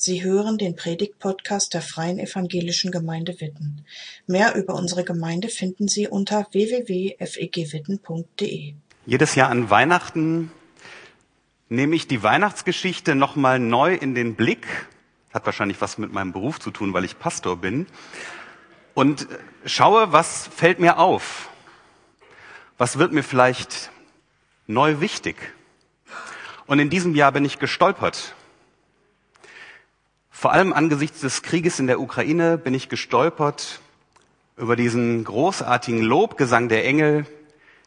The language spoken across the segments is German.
Sie hören den Predigt-Podcast der Freien Evangelischen Gemeinde Witten. Mehr über unsere Gemeinde finden Sie unter www.fegwitten.de. Jedes Jahr an Weihnachten nehme ich die Weihnachtsgeschichte nochmal neu in den Blick. Hat wahrscheinlich was mit meinem Beruf zu tun, weil ich Pastor bin. Und schaue, was fällt mir auf? Was wird mir vielleicht neu wichtig? Und in diesem Jahr bin ich gestolpert vor allem angesichts des Krieges in der Ukraine bin ich gestolpert über diesen großartigen Lobgesang der Engel,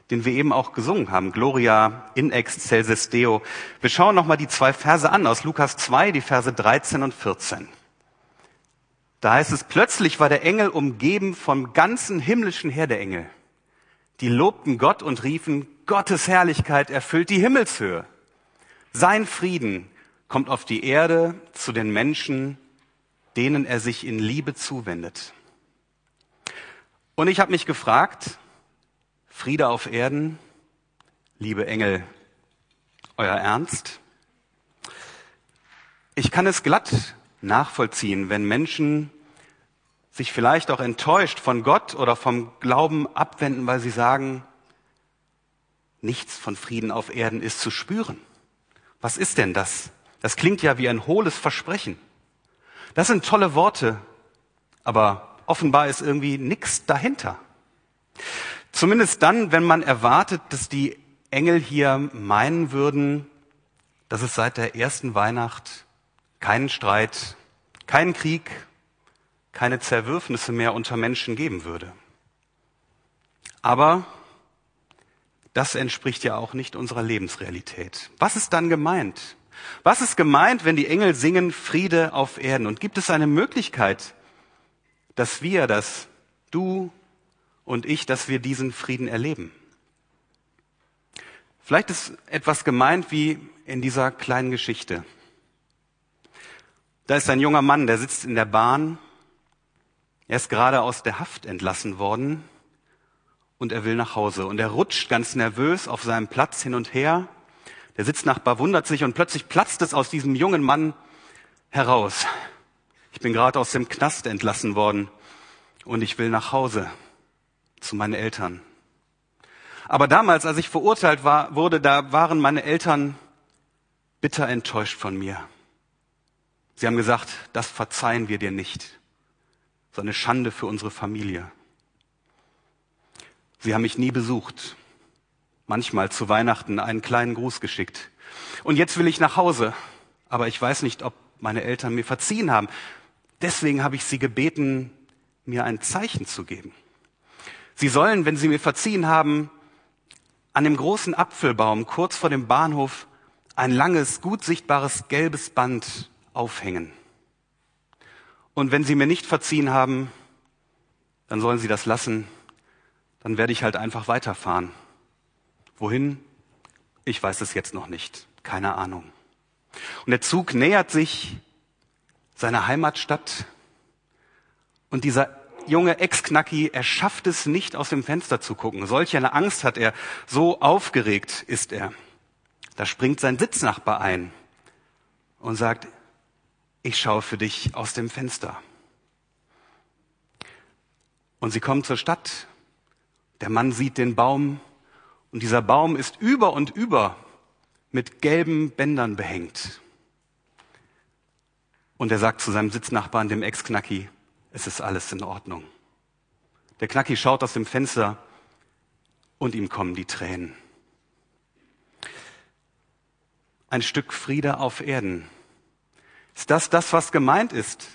den wir eben auch gesungen haben. Gloria in excelsis Deo. Wir schauen nochmal die zwei Verse an aus Lukas 2, die Verse 13 und 14. Da heißt es, plötzlich war der Engel umgeben vom ganzen himmlischen Heer der Engel. Die lobten Gott und riefen, Gottes Herrlichkeit erfüllt die Himmelshöhe. Sein Frieden kommt auf die Erde zu den Menschen, denen er sich in Liebe zuwendet. Und ich habe mich gefragt, Friede auf Erden, liebe Engel, euer Ernst? Ich kann es glatt nachvollziehen, wenn Menschen sich vielleicht auch enttäuscht von Gott oder vom Glauben abwenden, weil sie sagen, nichts von Frieden auf Erden ist zu spüren. Was ist denn das? Das klingt ja wie ein hohles Versprechen. Das sind tolle Worte, aber offenbar ist irgendwie nichts dahinter. Zumindest dann, wenn man erwartet, dass die Engel hier meinen würden, dass es seit der ersten Weihnacht keinen Streit, keinen Krieg, keine Zerwürfnisse mehr unter Menschen geben würde. Aber das entspricht ja auch nicht unserer Lebensrealität. Was ist dann gemeint? Was ist gemeint, wenn die Engel singen Friede auf Erden? Und gibt es eine Möglichkeit, dass wir, dass du und ich, dass wir diesen Frieden erleben? Vielleicht ist etwas gemeint wie in dieser kleinen Geschichte. Da ist ein junger Mann, der sitzt in der Bahn. Er ist gerade aus der Haft entlassen worden und er will nach Hause. Und er rutscht ganz nervös auf seinem Platz hin und her der Sitznachbar wundert sich und plötzlich platzt es aus diesem jungen Mann heraus. Ich bin gerade aus dem Knast entlassen worden und ich will nach Hause zu meinen Eltern. Aber damals, als ich verurteilt war, wurde, da waren meine Eltern bitter enttäuscht von mir. Sie haben gesagt, das verzeihen wir dir nicht. So eine Schande für unsere Familie. Sie haben mich nie besucht manchmal zu Weihnachten einen kleinen Gruß geschickt. Und jetzt will ich nach Hause, aber ich weiß nicht, ob meine Eltern mir verziehen haben. Deswegen habe ich sie gebeten, mir ein Zeichen zu geben. Sie sollen, wenn sie mir verziehen haben, an dem großen Apfelbaum kurz vor dem Bahnhof ein langes, gut sichtbares gelbes Band aufhängen. Und wenn sie mir nicht verziehen haben, dann sollen sie das lassen, dann werde ich halt einfach weiterfahren. Wohin? Ich weiß es jetzt noch nicht. Keine Ahnung. Und der Zug nähert sich seiner Heimatstadt und dieser junge Ex-Knacki, er schafft es nicht aus dem Fenster zu gucken. Solch eine Angst hat er, so aufgeregt ist er. Da springt sein Sitznachbar ein und sagt, ich schaue für dich aus dem Fenster. Und sie kommen zur Stadt. Der Mann sieht den Baum und dieser Baum ist über und über mit gelben Bändern behängt. Und er sagt zu seinem Sitznachbarn, dem Ex-Knacki, es ist alles in Ordnung. Der Knacki schaut aus dem Fenster und ihm kommen die Tränen. Ein Stück Friede auf Erden. Ist das das, was gemeint ist,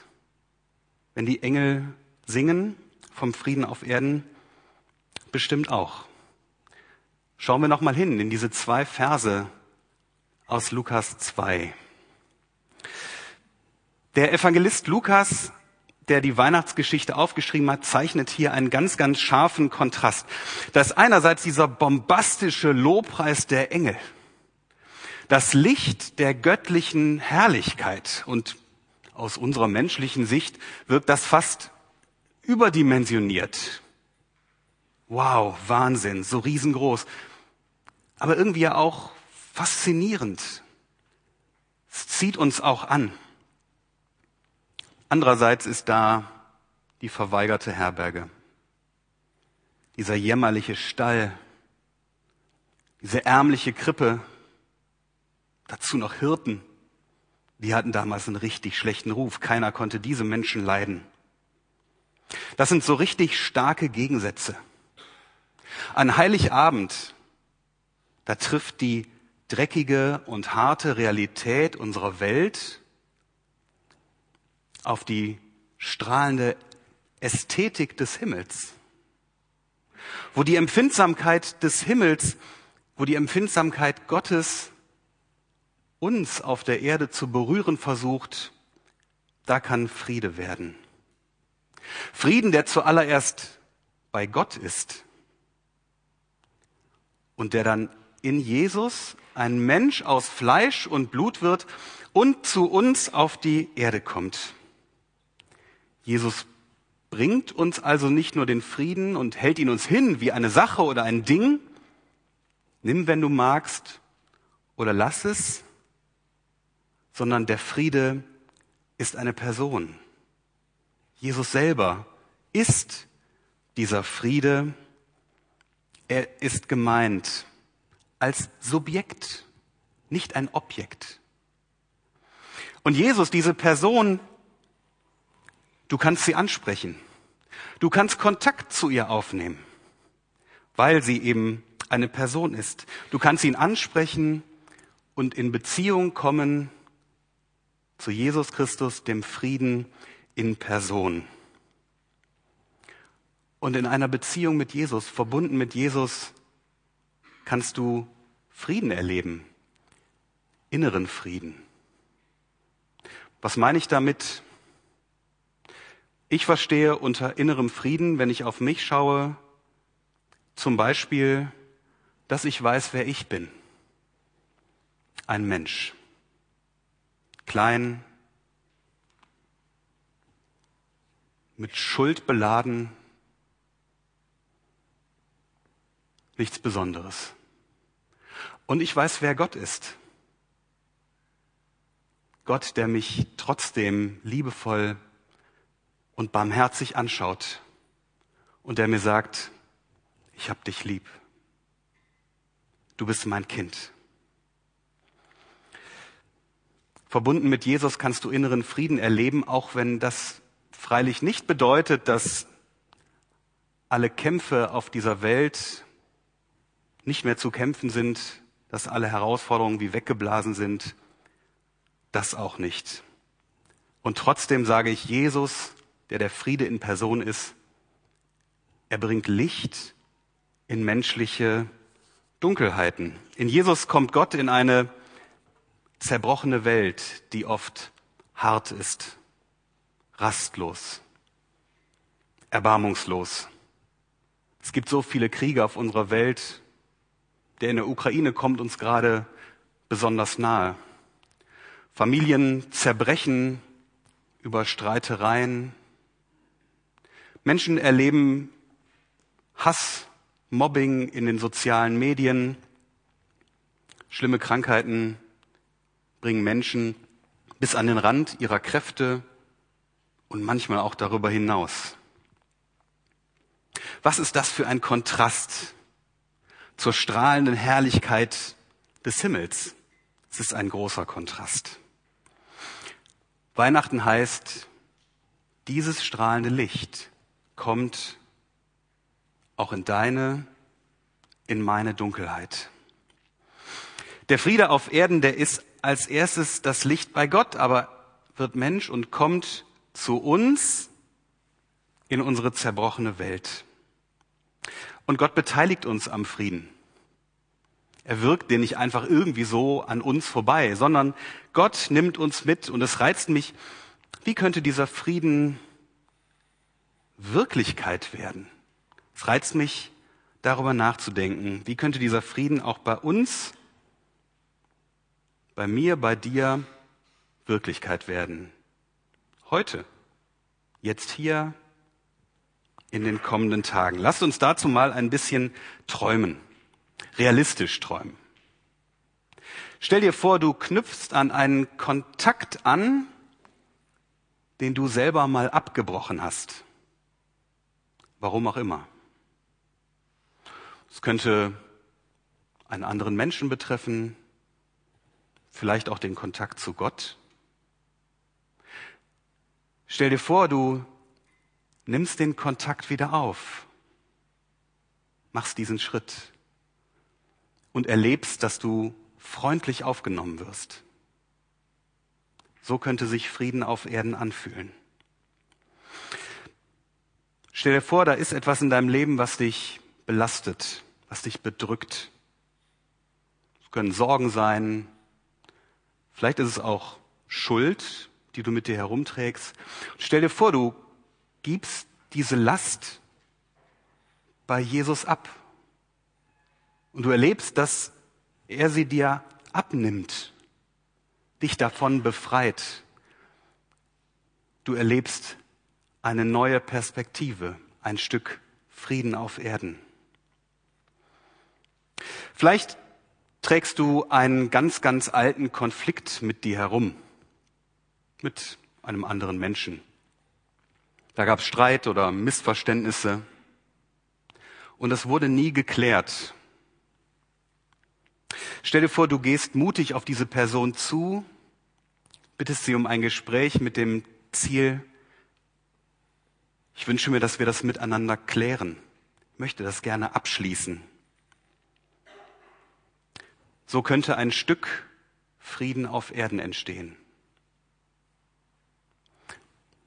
wenn die Engel singen vom Frieden auf Erden? Bestimmt auch. Schauen wir noch mal hin in diese zwei Verse aus Lukas 2. Der Evangelist Lukas, der die Weihnachtsgeschichte aufgeschrieben hat, zeichnet hier einen ganz, ganz scharfen Kontrast. Das einerseits dieser bombastische Lobpreis der Engel, das Licht der göttlichen Herrlichkeit und aus unserer menschlichen Sicht wirkt das fast überdimensioniert. Wow, Wahnsinn, so riesengroß. Aber irgendwie ja auch faszinierend. Es zieht uns auch an. Andererseits ist da die verweigerte Herberge, dieser jämmerliche Stall, diese ärmliche Krippe, dazu noch Hirten, die hatten damals einen richtig schlechten Ruf. Keiner konnte diese Menschen leiden. Das sind so richtig starke Gegensätze. An Heiligabend, da trifft die dreckige und harte Realität unserer Welt auf die strahlende Ästhetik des Himmels, wo die Empfindsamkeit des Himmels, wo die Empfindsamkeit Gottes uns auf der Erde zu berühren versucht, da kann Friede werden. Frieden, der zuallererst bei Gott ist und der dann in Jesus ein Mensch aus Fleisch und Blut wird und zu uns auf die Erde kommt. Jesus bringt uns also nicht nur den Frieden und hält ihn uns hin wie eine Sache oder ein Ding. Nimm, wenn du magst, oder lass es, sondern der Friede ist eine Person. Jesus selber ist dieser Friede. Er ist gemeint als Subjekt, nicht ein Objekt. Und Jesus, diese Person, du kannst sie ansprechen. Du kannst Kontakt zu ihr aufnehmen, weil sie eben eine Person ist. Du kannst ihn ansprechen und in Beziehung kommen zu Jesus Christus, dem Frieden in Person. Und in einer Beziehung mit Jesus, verbunden mit Jesus, kannst du Frieden erleben, inneren Frieden. Was meine ich damit? Ich verstehe unter innerem Frieden, wenn ich auf mich schaue, zum Beispiel, dass ich weiß, wer ich bin. Ein Mensch. Klein, mit Schuld beladen, nichts Besonderes. Und ich weiß, wer Gott ist. Gott, der mich trotzdem liebevoll und barmherzig anschaut und der mir sagt, ich hab dich lieb. Du bist mein Kind. Verbunden mit Jesus kannst du inneren Frieden erleben, auch wenn das freilich nicht bedeutet, dass alle Kämpfe auf dieser Welt nicht mehr zu kämpfen sind, dass alle Herausforderungen wie weggeblasen sind. Das auch nicht. Und trotzdem sage ich, Jesus, der der Friede in Person ist, er bringt Licht in menschliche Dunkelheiten. In Jesus kommt Gott in eine zerbrochene Welt, die oft hart ist, rastlos, erbarmungslos. Es gibt so viele Kriege auf unserer Welt. Der in der Ukraine kommt uns gerade besonders nahe. Familien zerbrechen über Streitereien. Menschen erleben Hass, Mobbing in den sozialen Medien. Schlimme Krankheiten bringen Menschen bis an den Rand ihrer Kräfte und manchmal auch darüber hinaus. Was ist das für ein Kontrast zur strahlenden Herrlichkeit des Himmels? Es ist ein großer Kontrast. Weihnachten heißt, dieses strahlende Licht kommt auch in deine, in meine Dunkelheit. Der Friede auf Erden, der ist als erstes das Licht bei Gott, aber wird Mensch und kommt zu uns in unsere zerbrochene Welt. Und Gott beteiligt uns am Frieden. Er wirkt den nicht einfach irgendwie so an uns vorbei, sondern Gott nimmt uns mit und es reizt mich, wie könnte dieser Frieden Wirklichkeit werden? Es reizt mich, darüber nachzudenken, wie könnte dieser Frieden auch bei uns, bei mir, bei dir Wirklichkeit werden. Heute, jetzt hier, in den kommenden Tagen. Lasst uns dazu mal ein bisschen träumen, realistisch träumen. Stell dir vor, du knüpfst an einen Kontakt an, den du selber mal abgebrochen hast. Warum auch immer. Es könnte einen anderen Menschen betreffen, vielleicht auch den Kontakt zu Gott. Stell dir vor, du nimmst den Kontakt wieder auf, machst diesen Schritt und erlebst, dass du freundlich aufgenommen wirst. So könnte sich Frieden auf Erden anfühlen. Stell dir vor, da ist etwas in deinem Leben, was dich belastet, was dich bedrückt. Es können Sorgen sein, vielleicht ist es auch Schuld, die du mit dir herumträgst. Stell dir vor, du gibst diese Last bei Jesus ab. Und du erlebst, dass er sie dir abnimmt, dich davon befreit. Du erlebst eine neue Perspektive, ein Stück Frieden auf Erden. Vielleicht trägst du einen ganz, ganz alten Konflikt mit dir herum, mit einem anderen Menschen. Da gab es Streit oder Missverständnisse und es wurde nie geklärt. Stell dir vor, du gehst mutig auf diese Person zu, bittest sie um ein Gespräch mit dem Ziel, ich wünsche mir, dass wir das miteinander klären. Ich möchte das gerne abschließen. So könnte ein Stück Frieden auf Erden entstehen.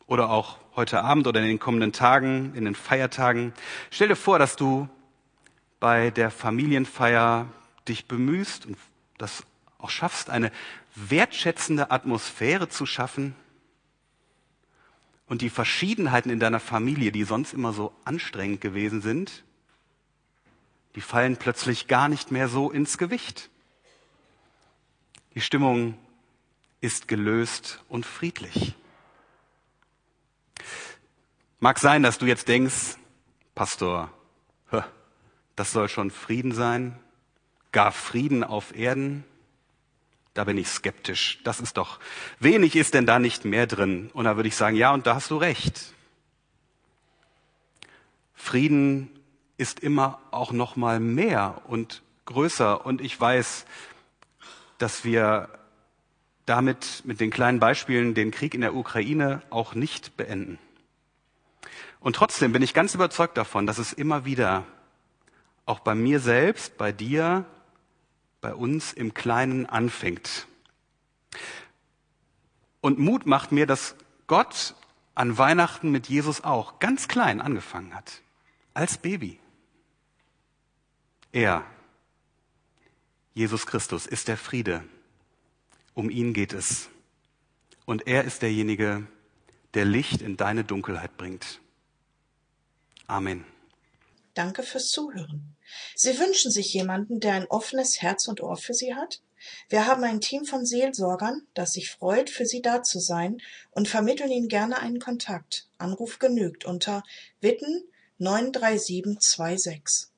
Oder auch heute Abend oder in den kommenden Tagen, in den Feiertagen. Stell dir vor, dass du bei der Familienfeier dich bemühst und das auch schaffst, eine wertschätzende Atmosphäre zu schaffen und die Verschiedenheiten in deiner Familie, die sonst immer so anstrengend gewesen sind, die fallen plötzlich gar nicht mehr so ins Gewicht. Die Stimmung ist gelöst und friedlich. Mag sein, dass du jetzt denkst, Pastor, das soll schon Frieden sein, gar Frieden auf Erden. Da bin ich skeptisch. Das ist doch, wenig ist denn da nicht mehr drin? Und da würde ich sagen, ja, und da hast du recht. Frieden ist immer auch noch mal mehr und größer. Und ich weiß, dass wir damit mit den kleinen Beispielen den Krieg in der Ukraine auch nicht beenden. Und trotzdem bin ich ganz überzeugt davon, dass es immer wieder auch bei mir selbst, bei dir, bei uns im Kleinen anfängt. Und Mut macht mir, dass Gott an Weihnachten mit Jesus auch ganz klein angefangen hat, als Baby. Er, Jesus Christus, ist der Friede. Um ihn geht es. Und er ist derjenige, der Licht in deine Dunkelheit bringt. Amen. Danke fürs Zuhören. Sie wünschen sich jemanden, der ein offenes Herz und Ohr für Sie hat? Wir haben ein Team von Seelsorgern, das sich freut, für Sie da zu sein und vermitteln Ihnen gerne einen Kontakt. Anruf genügt unter Witten 93726.